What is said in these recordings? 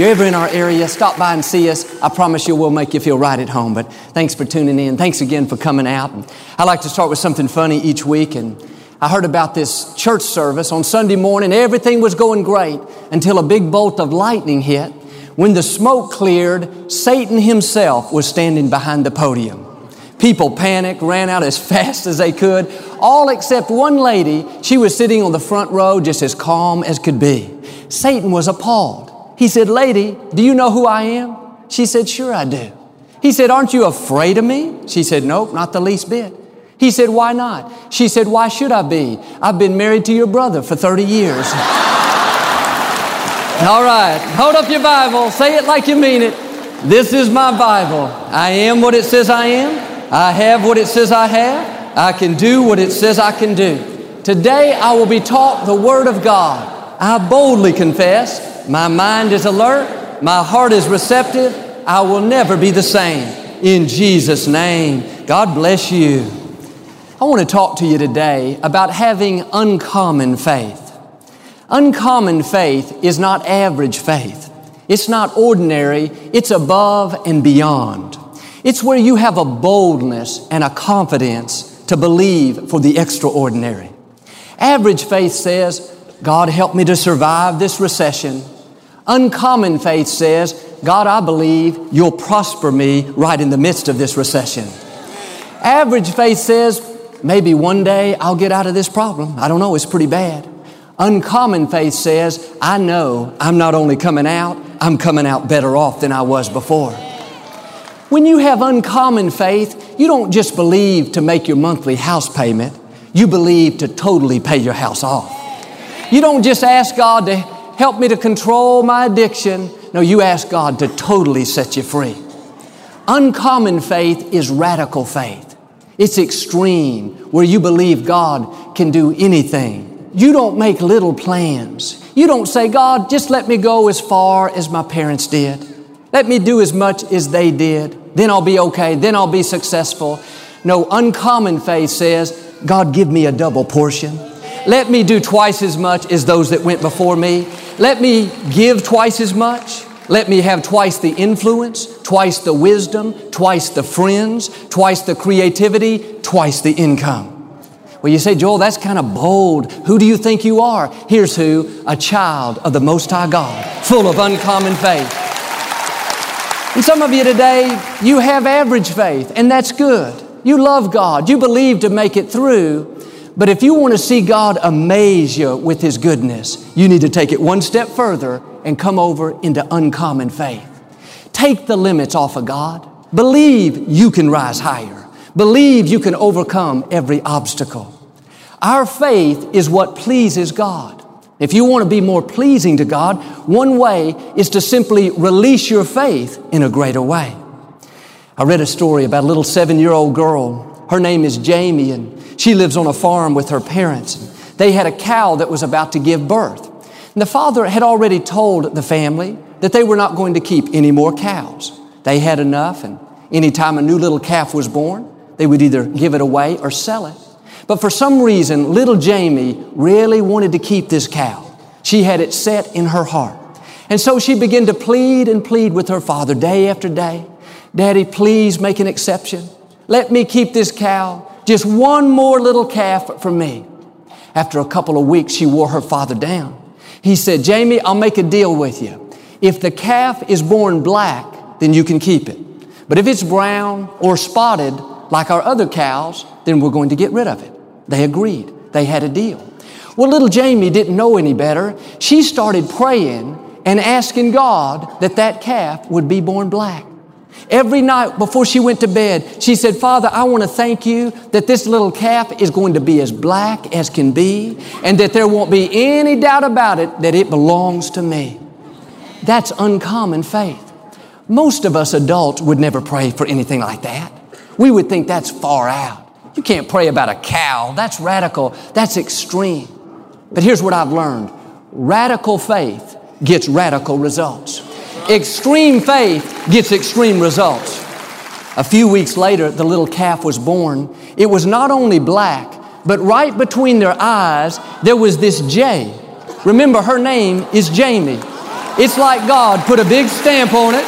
You're ever in our area, stop by and see us. I promise you we'll make you feel right at home. But thanks for tuning in. Thanks again for coming out. I like to start with something funny each week. And I heard about this church service on Sunday morning. Everything was going great until a big bolt of lightning hit. When the smoke cleared, Satan himself was standing behind the podium. People panicked, ran out as fast as they could, all except one lady. She was sitting on the front row just as calm as could be. Satan was appalled. He said, Lady, do you know who I am? She said, Sure, I do. He said, Aren't you afraid of me? She said, Nope, not the least bit. He said, Why not? She said, Why should I be? I've been married to your brother for 30 years. All right, hold up your Bible, say it like you mean it. This is my Bible. I am what it says I am. I have what it says I have. I can do what it says I can do. Today I will be taught the Word of God. I boldly confess, my mind is alert, my heart is receptive, I will never be the same. In Jesus' name, God bless you. I want to talk to you today about having uncommon faith. Uncommon faith is not average faith. It's not ordinary. It's above and beyond. It's where you have a boldness and a confidence to believe for the extraordinary. Average faith says, God help me to survive this recession. Uncommon faith says, God, I believe you'll prosper me right in the midst of this recession. Average faith says, maybe one day I'll get out of this problem. I don't know, it's pretty bad. Uncommon faith says, I know I'm not only coming out, I'm coming out better off than I was before. When you have uncommon faith, you don't just believe to make your monthly house payment, you believe to totally pay your house off. You don't just ask God to help me to control my addiction. No, you ask God to totally set you free. Uncommon faith is radical faith. It's extreme, where you believe God can do anything. You don't make little plans. You don't say, God, just let me go as far as my parents did. Let me do as much as they did then I'll be okay, then I'll be successful. No, uncommon faith says, God, give me a double portion. Let me do twice as much as those that went before me. Let me give twice as much. Let me have twice the influence, twice the wisdom, twice the friends, twice the creativity, twice the income. Well, you say, Joel, that's kind of bold. Who do you think you are? Here's who a child of the Most High God, full of uncommon faith. And some of you today, you have average faith, and that's good. You love God, you believe to make it through. But if you want to see God amaze you with His goodness, you need to take it one step further and come over into uncommon faith. Take the limits off of God. Believe you can rise higher. Believe you can overcome every obstacle. Our faith is what pleases God. If you want to be more pleasing to God, one way is to simply release your faith in a greater way. I read a story about a little seven year old girl. Her name is Jamie, and she lives on a farm with her parents. They had a cow that was about to give birth. And the father had already told the family that they were not going to keep any more cows. They had enough, and anytime a new little calf was born, they would either give it away or sell it. But for some reason, little Jamie really wanted to keep this cow. She had it set in her heart. And so she began to plead and plead with her father day after day. Daddy, please make an exception. Let me keep this cow. Just one more little calf for me. After a couple of weeks, she wore her father down. He said, Jamie, I'll make a deal with you. If the calf is born black, then you can keep it. But if it's brown or spotted, like our other cows, then we're going to get rid of it. They agreed. They had a deal. Well, little Jamie didn't know any better. She started praying and asking God that that calf would be born black. Every night before she went to bed, she said, Father, I want to thank you that this little calf is going to be as black as can be and that there won't be any doubt about it that it belongs to me. That's uncommon faith. Most of us adults would never pray for anything like that. We would think that's far out. You can't pray about a cow. That's radical. That's extreme. But here's what I've learned. Radical faith gets radical results. Extreme faith gets extreme results. A few weeks later, the little calf was born. It was not only black, but right between their eyes, there was this J. Remember, her name is Jamie. It's like God put a big stamp on it.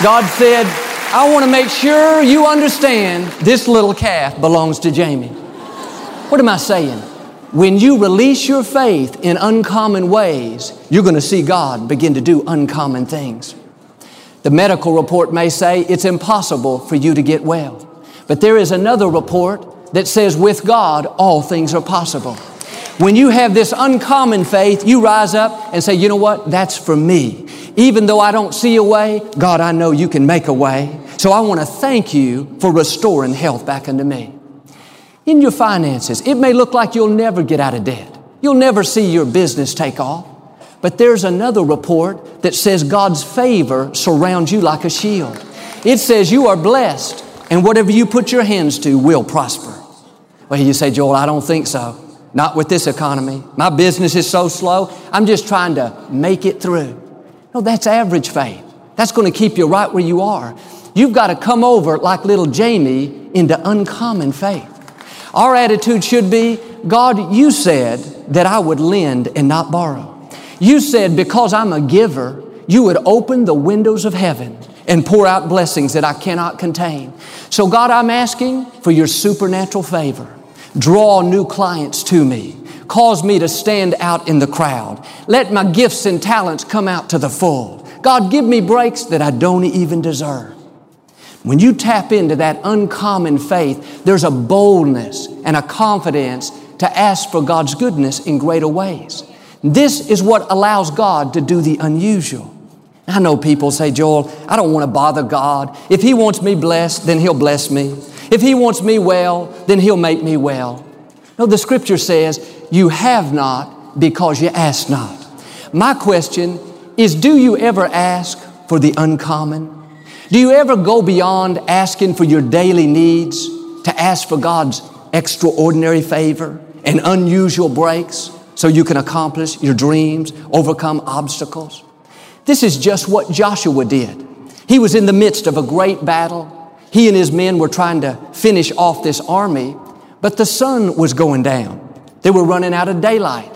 God said, I want to make sure you understand this little calf belongs to Jamie. What am I saying? When you release your faith in uncommon ways, you're going to see God begin to do uncommon things. The medical report may say it's impossible for you to get well. But there is another report that says with God, all things are possible. When you have this uncommon faith, you rise up and say, you know what? That's for me. Even though I don't see a way, God, I know you can make a way. So I want to thank you for restoring health back unto me. In your finances, it may look like you'll never get out of debt. You'll never see your business take off. But there's another report that says God's favor surrounds you like a shield. It says you are blessed and whatever you put your hands to will prosper. Well, you say, Joel, I don't think so. Not with this economy. My business is so slow. I'm just trying to make it through. No, that's average faith. That's going to keep you right where you are. You've got to come over like little Jamie into uncommon faith. Our attitude should be, God, you said that I would lend and not borrow. You said because I'm a giver, you would open the windows of heaven and pour out blessings that I cannot contain. So God, I'm asking for your supernatural favor. Draw new clients to me. Cause me to stand out in the crowd. Let my gifts and talents come out to the full. God, give me breaks that I don't even deserve. When you tap into that uncommon faith, there's a boldness and a confidence to ask for God's goodness in greater ways. This is what allows God to do the unusual. I know people say, Joel, I don't want to bother God. If He wants me blessed, then He'll bless me. If He wants me well, then He'll make me well. No, the scripture says, You have not because you ask not. My question is, do you ever ask for the uncommon? Do you ever go beyond asking for your daily needs to ask for God's extraordinary favor and unusual breaks so you can accomplish your dreams, overcome obstacles? This is just what Joshua did. He was in the midst of a great battle. He and his men were trying to finish off this army, but the sun was going down. They were running out of daylight.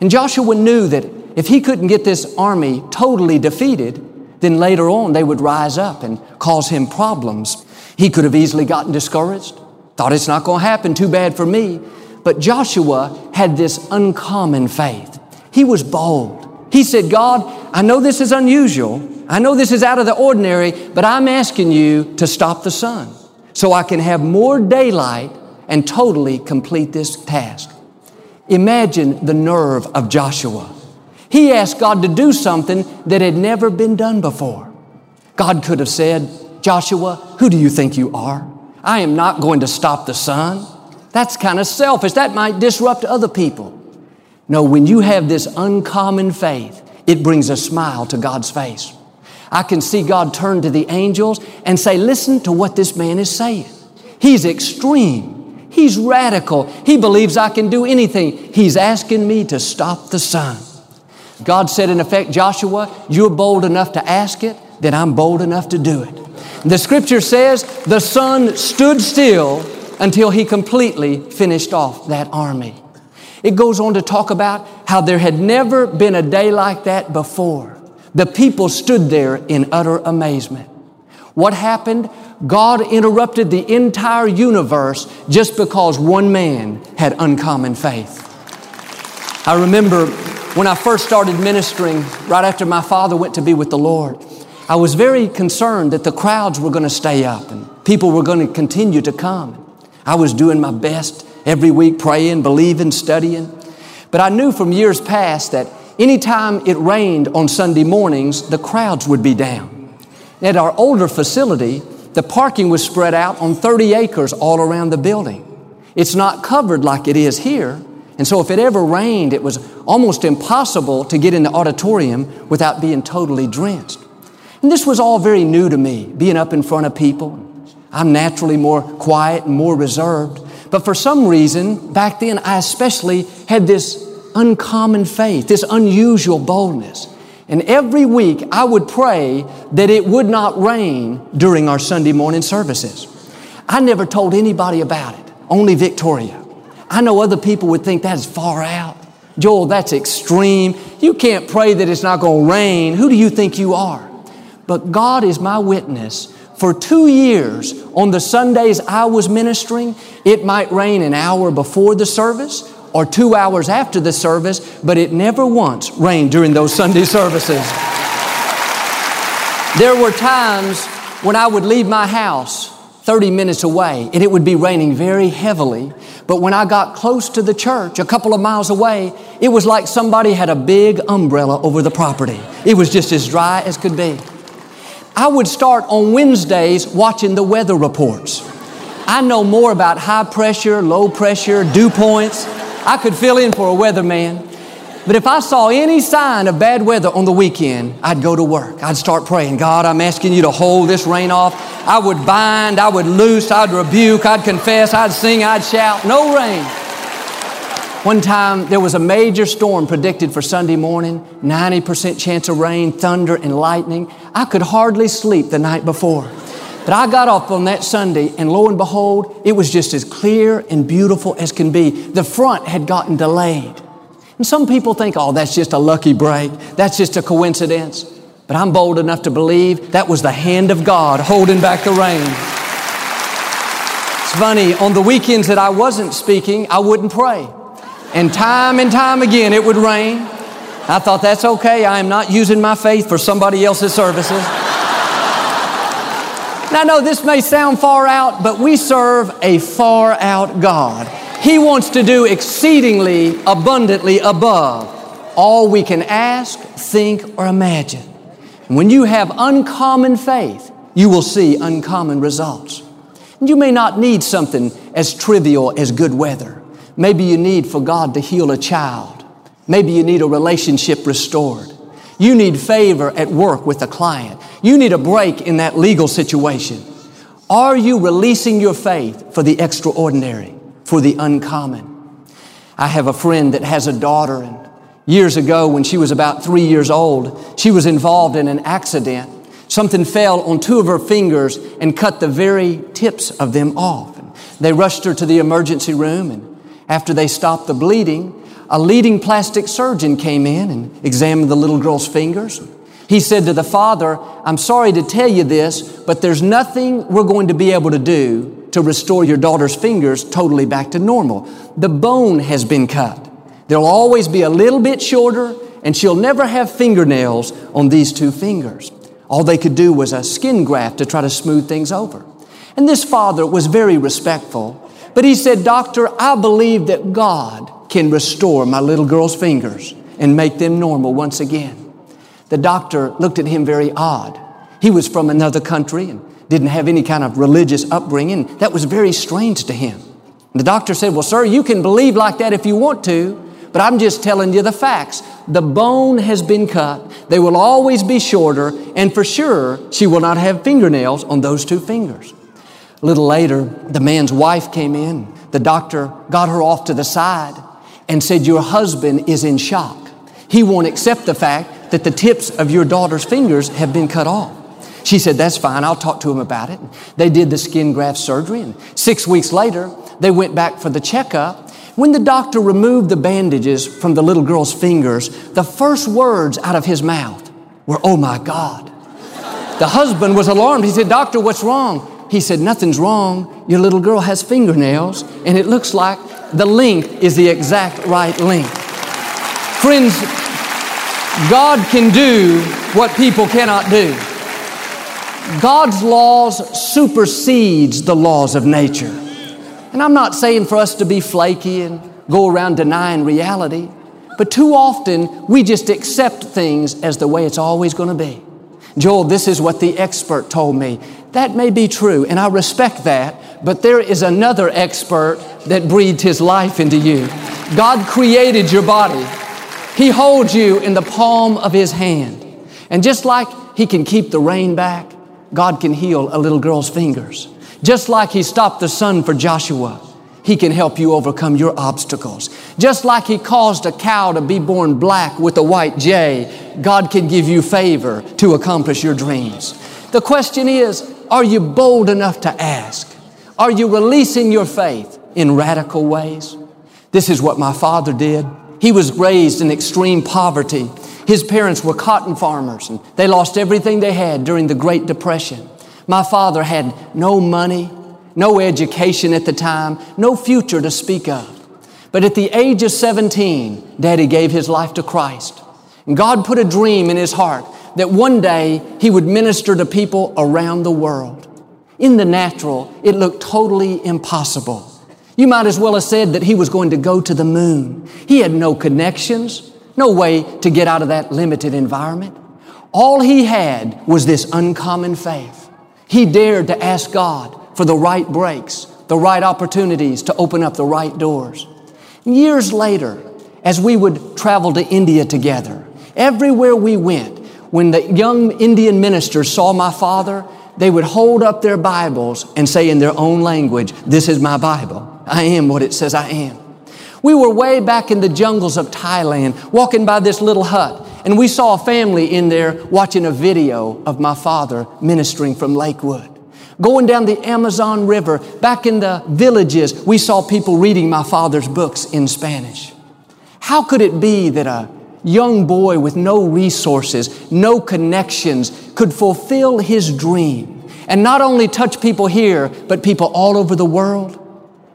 And Joshua knew that if he couldn't get this army totally defeated, then later on they would rise up and cause him problems. He could have easily gotten discouraged, thought it's not going to happen, too bad for me. But Joshua had this uncommon faith. He was bold. He said, God, I know this is unusual. I know this is out of the ordinary, but I'm asking you to stop the sun so I can have more daylight and totally complete this task. Imagine the nerve of Joshua. He asked God to do something that had never been done before. God could have said, Joshua, who do you think you are? I am not going to stop the sun. That's kind of selfish. That might disrupt other people. No, when you have this uncommon faith, it brings a smile to God's face. I can see God turn to the angels and say, Listen to what this man is saying. He's extreme. He's radical. He believes I can do anything. He's asking me to stop the sun. God said, in effect, Joshua, you're bold enough to ask it, then I'm bold enough to do it. The scripture says the sun stood still until he completely finished off that army. It goes on to talk about how there had never been a day like that before. The people stood there in utter amazement. What happened? God interrupted the entire universe just because one man had uncommon faith. I remember when I first started ministering, right after my father went to be with the Lord, I was very concerned that the crowds were going to stay up and people were going to continue to come. I was doing my best every week, praying, believing, studying. But I knew from years past that anytime it rained on Sunday mornings, the crowds would be down. At our older facility, the parking was spread out on 30 acres all around the building. It's not covered like it is here, and so if it ever rained, it was almost impossible to get in the auditorium without being totally drenched. And this was all very new to me, being up in front of people. I'm naturally more quiet and more reserved. But for some reason, back then, I especially had this uncommon faith, this unusual boldness. And every week, I would pray that it would not rain during our Sunday morning services. I never told anybody about it, only Victoria. I know other people would think that is far out. Joel, that's extreme. You can't pray that it's not going to rain. Who do you think you are? But God is my witness. For two years, on the Sundays I was ministering, it might rain an hour before the service or two hours after the service, but it never once rained during those Sunday services. There were times when I would leave my house 30 minutes away and it would be raining very heavily. But when I got close to the church, a couple of miles away, it was like somebody had a big umbrella over the property. It was just as dry as could be. I would start on Wednesdays watching the weather reports. I know more about high pressure, low pressure, dew points. I could fill in for a weatherman. But if I saw any sign of bad weather on the weekend, I'd go to work. I'd start praying, God, I'm asking you to hold this rain off. I would bind, I would loose, I'd rebuke, I'd confess, I'd sing, I'd shout. No rain. One time there was a major storm predicted for Sunday morning, 90% chance of rain, thunder, and lightning. I could hardly sleep the night before. But I got up on that Sunday, and lo and behold, it was just as clear and beautiful as can be. The front had gotten delayed. And some people think, oh, that's just a lucky break. That's just a coincidence. But I'm bold enough to believe that was the hand of God holding back the rain. It's funny, on the weekends that I wasn't speaking, I wouldn't pray. And time and time again, it would rain. I thought, that's okay. I am not using my faith for somebody else's services. Now, I know this may sound far out, but we serve a far out God. He wants to do exceedingly abundantly above all we can ask, think, or imagine. When you have uncommon faith, you will see uncommon results. You may not need something as trivial as good weather. Maybe you need for God to heal a child. Maybe you need a relationship restored. You need favor at work with a client. You need a break in that legal situation. Are you releasing your faith for the extraordinary, for the uncommon? I have a friend that has a daughter, and years ago, when she was about three years old, she was involved in an accident. Something fell on two of her fingers and cut the very tips of them off. They rushed her to the emergency room, and after they stopped the bleeding, a leading plastic surgeon came in and examined the little girl's fingers. He said to the father, I'm sorry to tell you this, but there's nothing we're going to be able to do to restore your daughter's fingers totally back to normal. The bone has been cut. There'll always be a little bit shorter, and she'll never have fingernails on these two fingers. All they could do was a skin graft to try to smooth things over. And this father was very respectful, but he said, Doctor, I believe that God can restore my little girl's fingers and make them normal once again. The doctor looked at him very odd. He was from another country and didn't have any kind of religious upbringing. That was very strange to him. The doctor said, Well, sir, you can believe like that if you want to, but I'm just telling you the facts. The bone has been cut. They will always be shorter, and for sure, she will not have fingernails on those two fingers. A little later, the man's wife came in. The doctor got her off to the side and said, Your husband is in shock. He won't accept the fact that the tips of your daughter's fingers have been cut off. She said, That's fine, I'll talk to him about it. They did the skin graft surgery, and six weeks later, they went back for the checkup. When the doctor removed the bandages from the little girl's fingers, the first words out of his mouth were, Oh my God. The husband was alarmed. He said, Doctor, what's wrong? He said, Nothing's wrong. Your little girl has fingernails, and it looks like the length is the exact right length. Friends, God can do what people cannot do. God's laws supersedes the laws of nature. And I'm not saying for us to be flaky and go around denying reality, but too often we just accept things as the way it's always going to be. Joel, this is what the expert told me. That may be true, and I respect that, but there is another expert that breathed his life into you. God created your body. He holds you in the palm of his hand. And just like He can keep the rain back, God can heal a little girl's fingers. Just like He stopped the sun for Joshua, He can help you overcome your obstacles. Just like He caused a cow to be born black with a white jay, God can give you favor to accomplish your dreams. The question is, are you bold enough to ask? Are you releasing your faith in radical ways? This is what my father did. He was raised in extreme poverty. His parents were cotton farmers and they lost everything they had during the Great Depression. My father had no money, no education at the time, no future to speak of. But at the age of 17, Daddy gave his life to Christ. And God put a dream in his heart that one day he would minister to people around the world. In the natural, it looked totally impossible. You might as well have said that he was going to go to the moon. He had no connections, no way to get out of that limited environment. All he had was this uncommon faith. He dared to ask God for the right breaks, the right opportunities to open up the right doors. Years later, as we would travel to India together, everywhere we went, when the young Indian ministers saw my father, they would hold up their Bibles and say in their own language, This is my Bible. I am what it says I am. We were way back in the jungles of Thailand, walking by this little hut, and we saw a family in there watching a video of my father ministering from Lakewood. Going down the Amazon River, back in the villages, we saw people reading my father's books in Spanish. How could it be that a young boy with no resources, no connections, could fulfill his dream and not only touch people here, but people all over the world?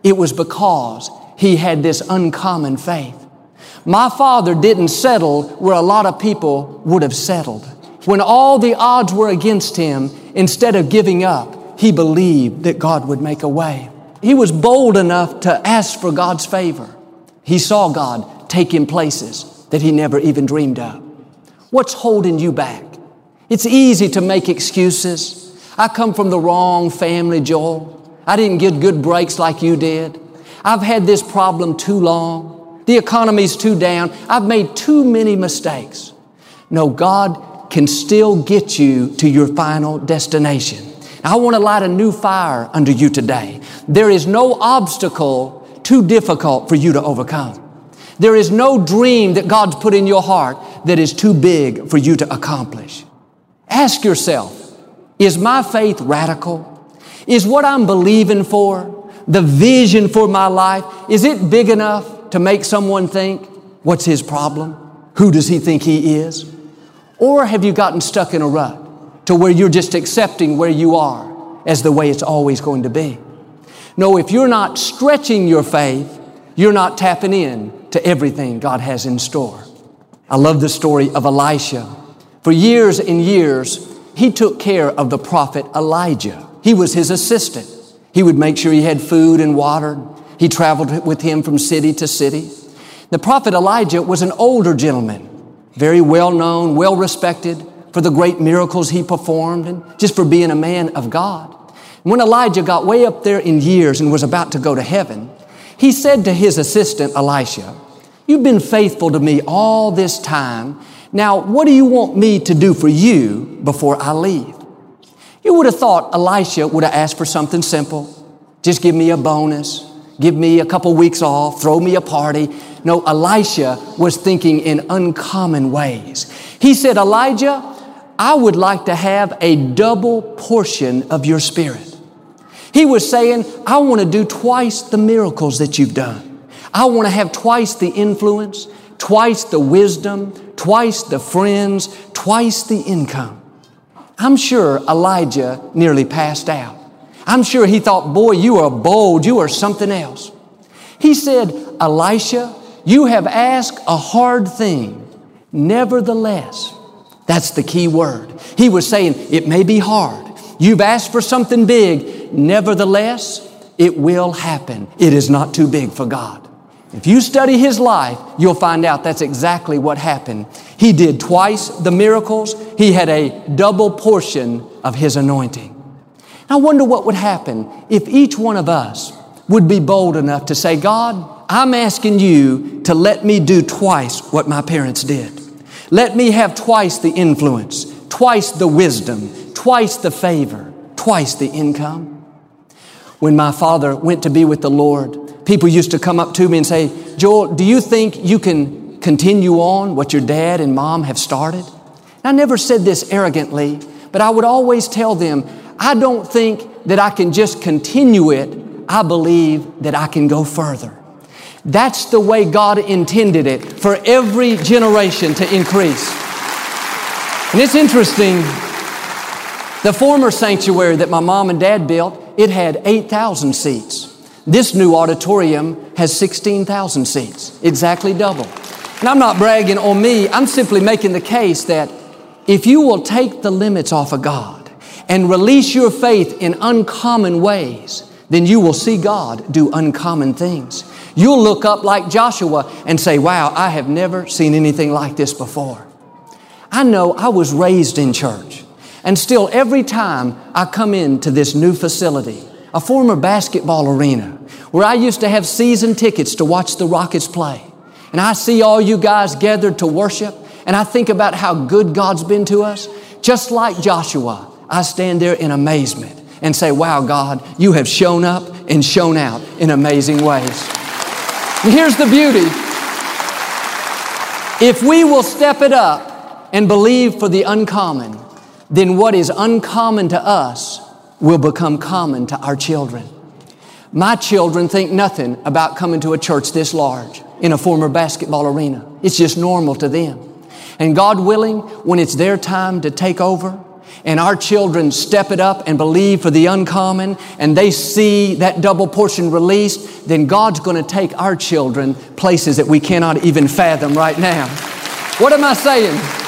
It was because he had this uncommon faith. My father didn't settle where a lot of people would have settled. When all the odds were against him, instead of giving up, he believed that God would make a way. He was bold enough to ask for God's favor. He saw God take him places that he never even dreamed of. What's holding you back? It's easy to make excuses. I come from the wrong family, Joel. I didn't get good breaks like you did. I've had this problem too long. The economy's too down. I've made too many mistakes. No, God can still get you to your final destination. I want to light a new fire under you today. There is no obstacle too difficult for you to overcome. There is no dream that God's put in your heart that is too big for you to accomplish. Ask yourself, is my faith radical? Is what I'm believing for, the vision for my life, is it big enough to make someone think, what's his problem? Who does he think he is? Or have you gotten stuck in a rut to where you're just accepting where you are as the way it's always going to be? No, if you're not stretching your faith, you're not tapping in to everything God has in store. I love the story of Elisha. For years and years, he took care of the prophet Elijah. He was his assistant. He would make sure he had food and water. He traveled with him from city to city. The prophet Elijah was an older gentleman, very well known, well respected for the great miracles he performed and just for being a man of God. When Elijah got way up there in years and was about to go to heaven, he said to his assistant, Elisha, You've been faithful to me all this time. Now, what do you want me to do for you before I leave? You would have thought Elisha would have asked for something simple. Just give me a bonus. Give me a couple weeks off. Throw me a party. No, Elisha was thinking in uncommon ways. He said, Elijah, I would like to have a double portion of your spirit. He was saying, I want to do twice the miracles that you've done. I want to have twice the influence, twice the wisdom, twice the friends, twice the income. I'm sure Elijah nearly passed out. I'm sure he thought, boy, you are bold, you are something else. He said, Elisha, you have asked a hard thing. Nevertheless, that's the key word. He was saying, it may be hard. You've asked for something big. Nevertheless, it will happen. It is not too big for God. If you study his life, you'll find out that's exactly what happened. He did twice the miracles. He had a double portion of his anointing. I wonder what would happen if each one of us would be bold enough to say, God, I'm asking you to let me do twice what my parents did. Let me have twice the influence, twice the wisdom, twice the favor, twice the income. When my father went to be with the Lord, people used to come up to me and say, Joel, do you think you can continue on what your dad and mom have started? And I never said this arrogantly, but I would always tell them, I don't think that I can just continue it. I believe that I can go further. That's the way God intended it for every generation to increase. And it's interesting, the former sanctuary that my mom and dad built, it had 8,000 seats. This new auditorium has 16,000 seats, exactly double. And I'm not bragging on me, I'm simply making the case that if you will take the limits off of God and release your faith in uncommon ways, then you will see God do uncommon things. You'll look up like Joshua and say, Wow, I have never seen anything like this before. I know I was raised in church, and still every time I come into this new facility, a former basketball arena, where I used to have season tickets to watch the Rockets play, and I see all you guys gathered to worship, and I think about how good God's been to us, just like Joshua, I stand there in amazement and say, Wow, God, you have shown up and shown out in amazing ways. And here's the beauty if we will step it up and believe for the uncommon, then what is uncommon to us will become common to our children. My children think nothing about coming to a church this large in a former basketball arena. It's just normal to them. And God willing, when it's their time to take over, and our children step it up and believe for the uncommon and they see that double portion released, then God's going to take our children places that we cannot even fathom right now. What am I saying?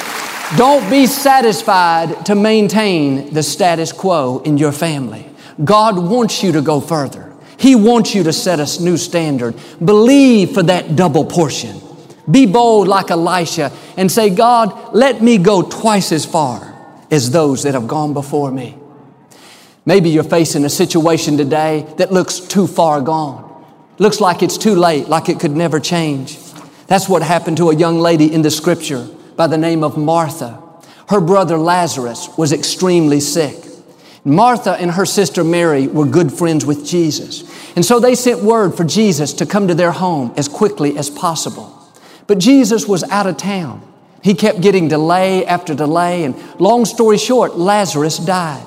Don't be satisfied to maintain the status quo in your family. God wants you to go further. He wants you to set a new standard. Believe for that double portion. Be bold like Elisha and say, God, let me go twice as far as those that have gone before me. Maybe you're facing a situation today that looks too far gone. Looks like it's too late, like it could never change. That's what happened to a young lady in the scripture by the name of Martha. Her brother Lazarus was extremely sick. Martha and her sister Mary were good friends with Jesus. And so they sent word for Jesus to come to their home as quickly as possible. But Jesus was out of town. He kept getting delay after delay, and long story short, Lazarus died.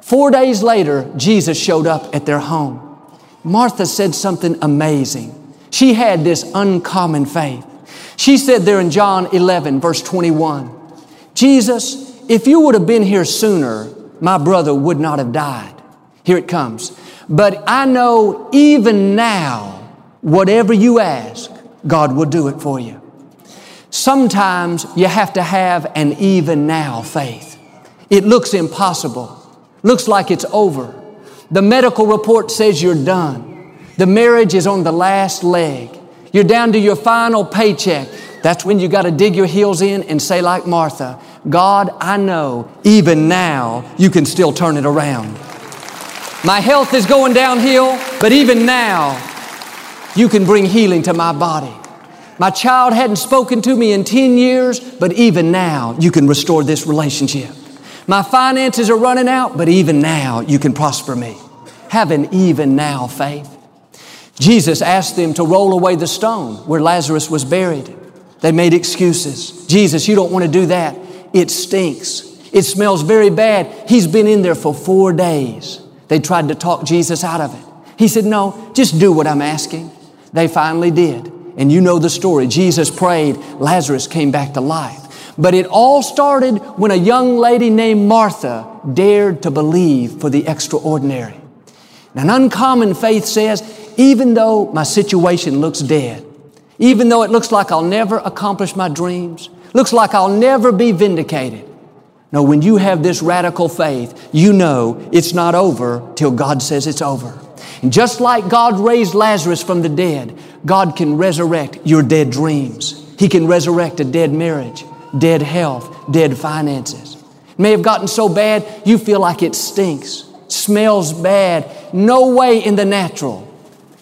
Four days later, Jesus showed up at their home. Martha said something amazing. She had this uncommon faith. She said there in John 11, verse 21, Jesus, if you would have been here sooner, my brother would not have died. Here it comes. But I know even now, whatever you ask, God will do it for you. Sometimes you have to have an even now faith. It looks impossible, looks like it's over. The medical report says you're done. The marriage is on the last leg. You're down to your final paycheck. That's when you got to dig your heels in and say, like Martha, God, I know even now you can still turn it around. My health is going downhill, but even now you can bring healing to my body. My child hadn't spoken to me in 10 years, but even now you can restore this relationship. My finances are running out, but even now you can prosper me. Have an even now faith. Jesus asked them to roll away the stone where Lazarus was buried. They made excuses. Jesus, you don't want to do that. It stinks. It smells very bad. He's been in there for four days. They tried to talk Jesus out of it. He said, No, just do what I'm asking. They finally did. And you know the story. Jesus prayed, Lazarus came back to life. But it all started when a young lady named Martha dared to believe for the extraordinary. An uncommon faith says, even though my situation looks dead, even though it looks like I'll never accomplish my dreams, looks like I'll never be vindicated. No, when you have this radical faith, you know it's not over till God says it's over. And just like God raised Lazarus from the dead, God can resurrect your dead dreams. He can resurrect a dead marriage, dead health, dead finances. It may have gotten so bad you feel like it stinks, smells bad, no way in the natural.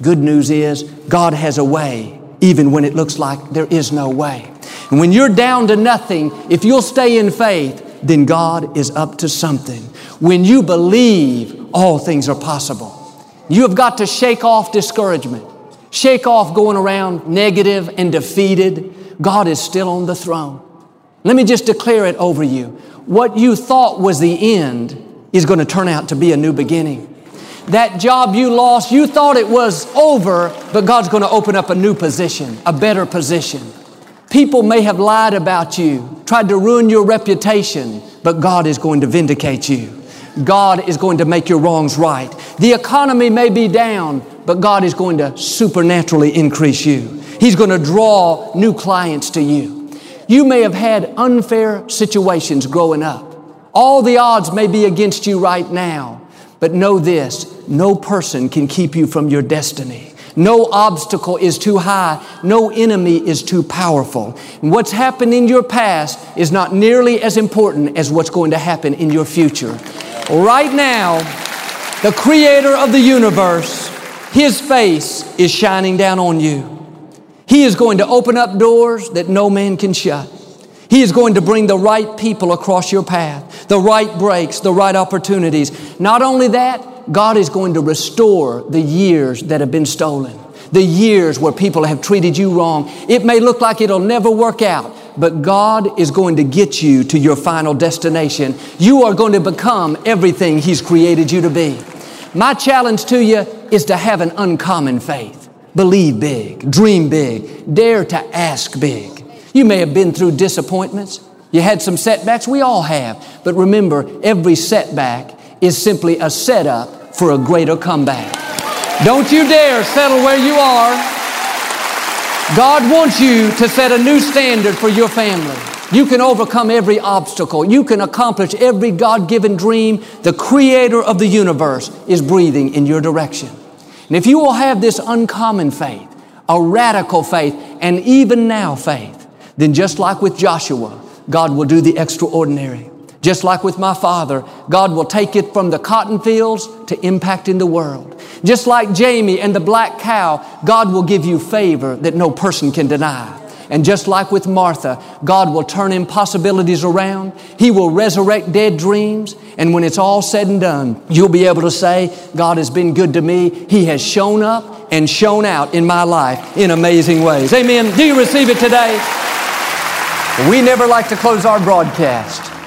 Good news is God has a way, even when it looks like there is no way. And when you're down to nothing, if you'll stay in faith, then God is up to something. When you believe, all things are possible. You have got to shake off discouragement, shake off going around negative and defeated. God is still on the throne. Let me just declare it over you. What you thought was the end is going to turn out to be a new beginning. That job you lost, you thought it was over, but God's going to open up a new position, a better position. People may have lied about you, tried to ruin your reputation, but God is going to vindicate you. God is going to make your wrongs right. The economy may be down, but God is going to supernaturally increase you. He's going to draw new clients to you. You may have had unfair situations growing up. All the odds may be against you right now, but know this no person can keep you from your destiny. No obstacle is too high. No enemy is too powerful. And what's happened in your past is not nearly as important as what's going to happen in your future. Right now, the creator of the universe, his face is shining down on you. He is going to open up doors that no man can shut. He is going to bring the right people across your path, the right breaks, the right opportunities. Not only that, God is going to restore the years that have been stolen, the years where people have treated you wrong. It may look like it'll never work out, but God is going to get you to your final destination. You are going to become everything He's created you to be. My challenge to you is to have an uncommon faith. Believe big, dream big, dare to ask big. You may have been through disappointments. You had some setbacks. We all have. But remember, every setback is simply a setup for a greater comeback. Don't you dare settle where you are. God wants you to set a new standard for your family. You can overcome every obstacle. You can accomplish every God given dream. The creator of the universe is breathing in your direction. And if you will have this uncommon faith, a radical faith, and even now faith, then just like with Joshua, God will do the extraordinary. Just like with my father, God will take it from the cotton fields to impacting the world. Just like Jamie and the black cow, God will give you favor that no person can deny. And just like with Martha, God will turn impossibilities around. He will resurrect dead dreams. And when it's all said and done, you'll be able to say, God has been good to me. He has shown up and shown out in my life in amazing ways. Amen. Do you receive it today? We never like to close our broadcast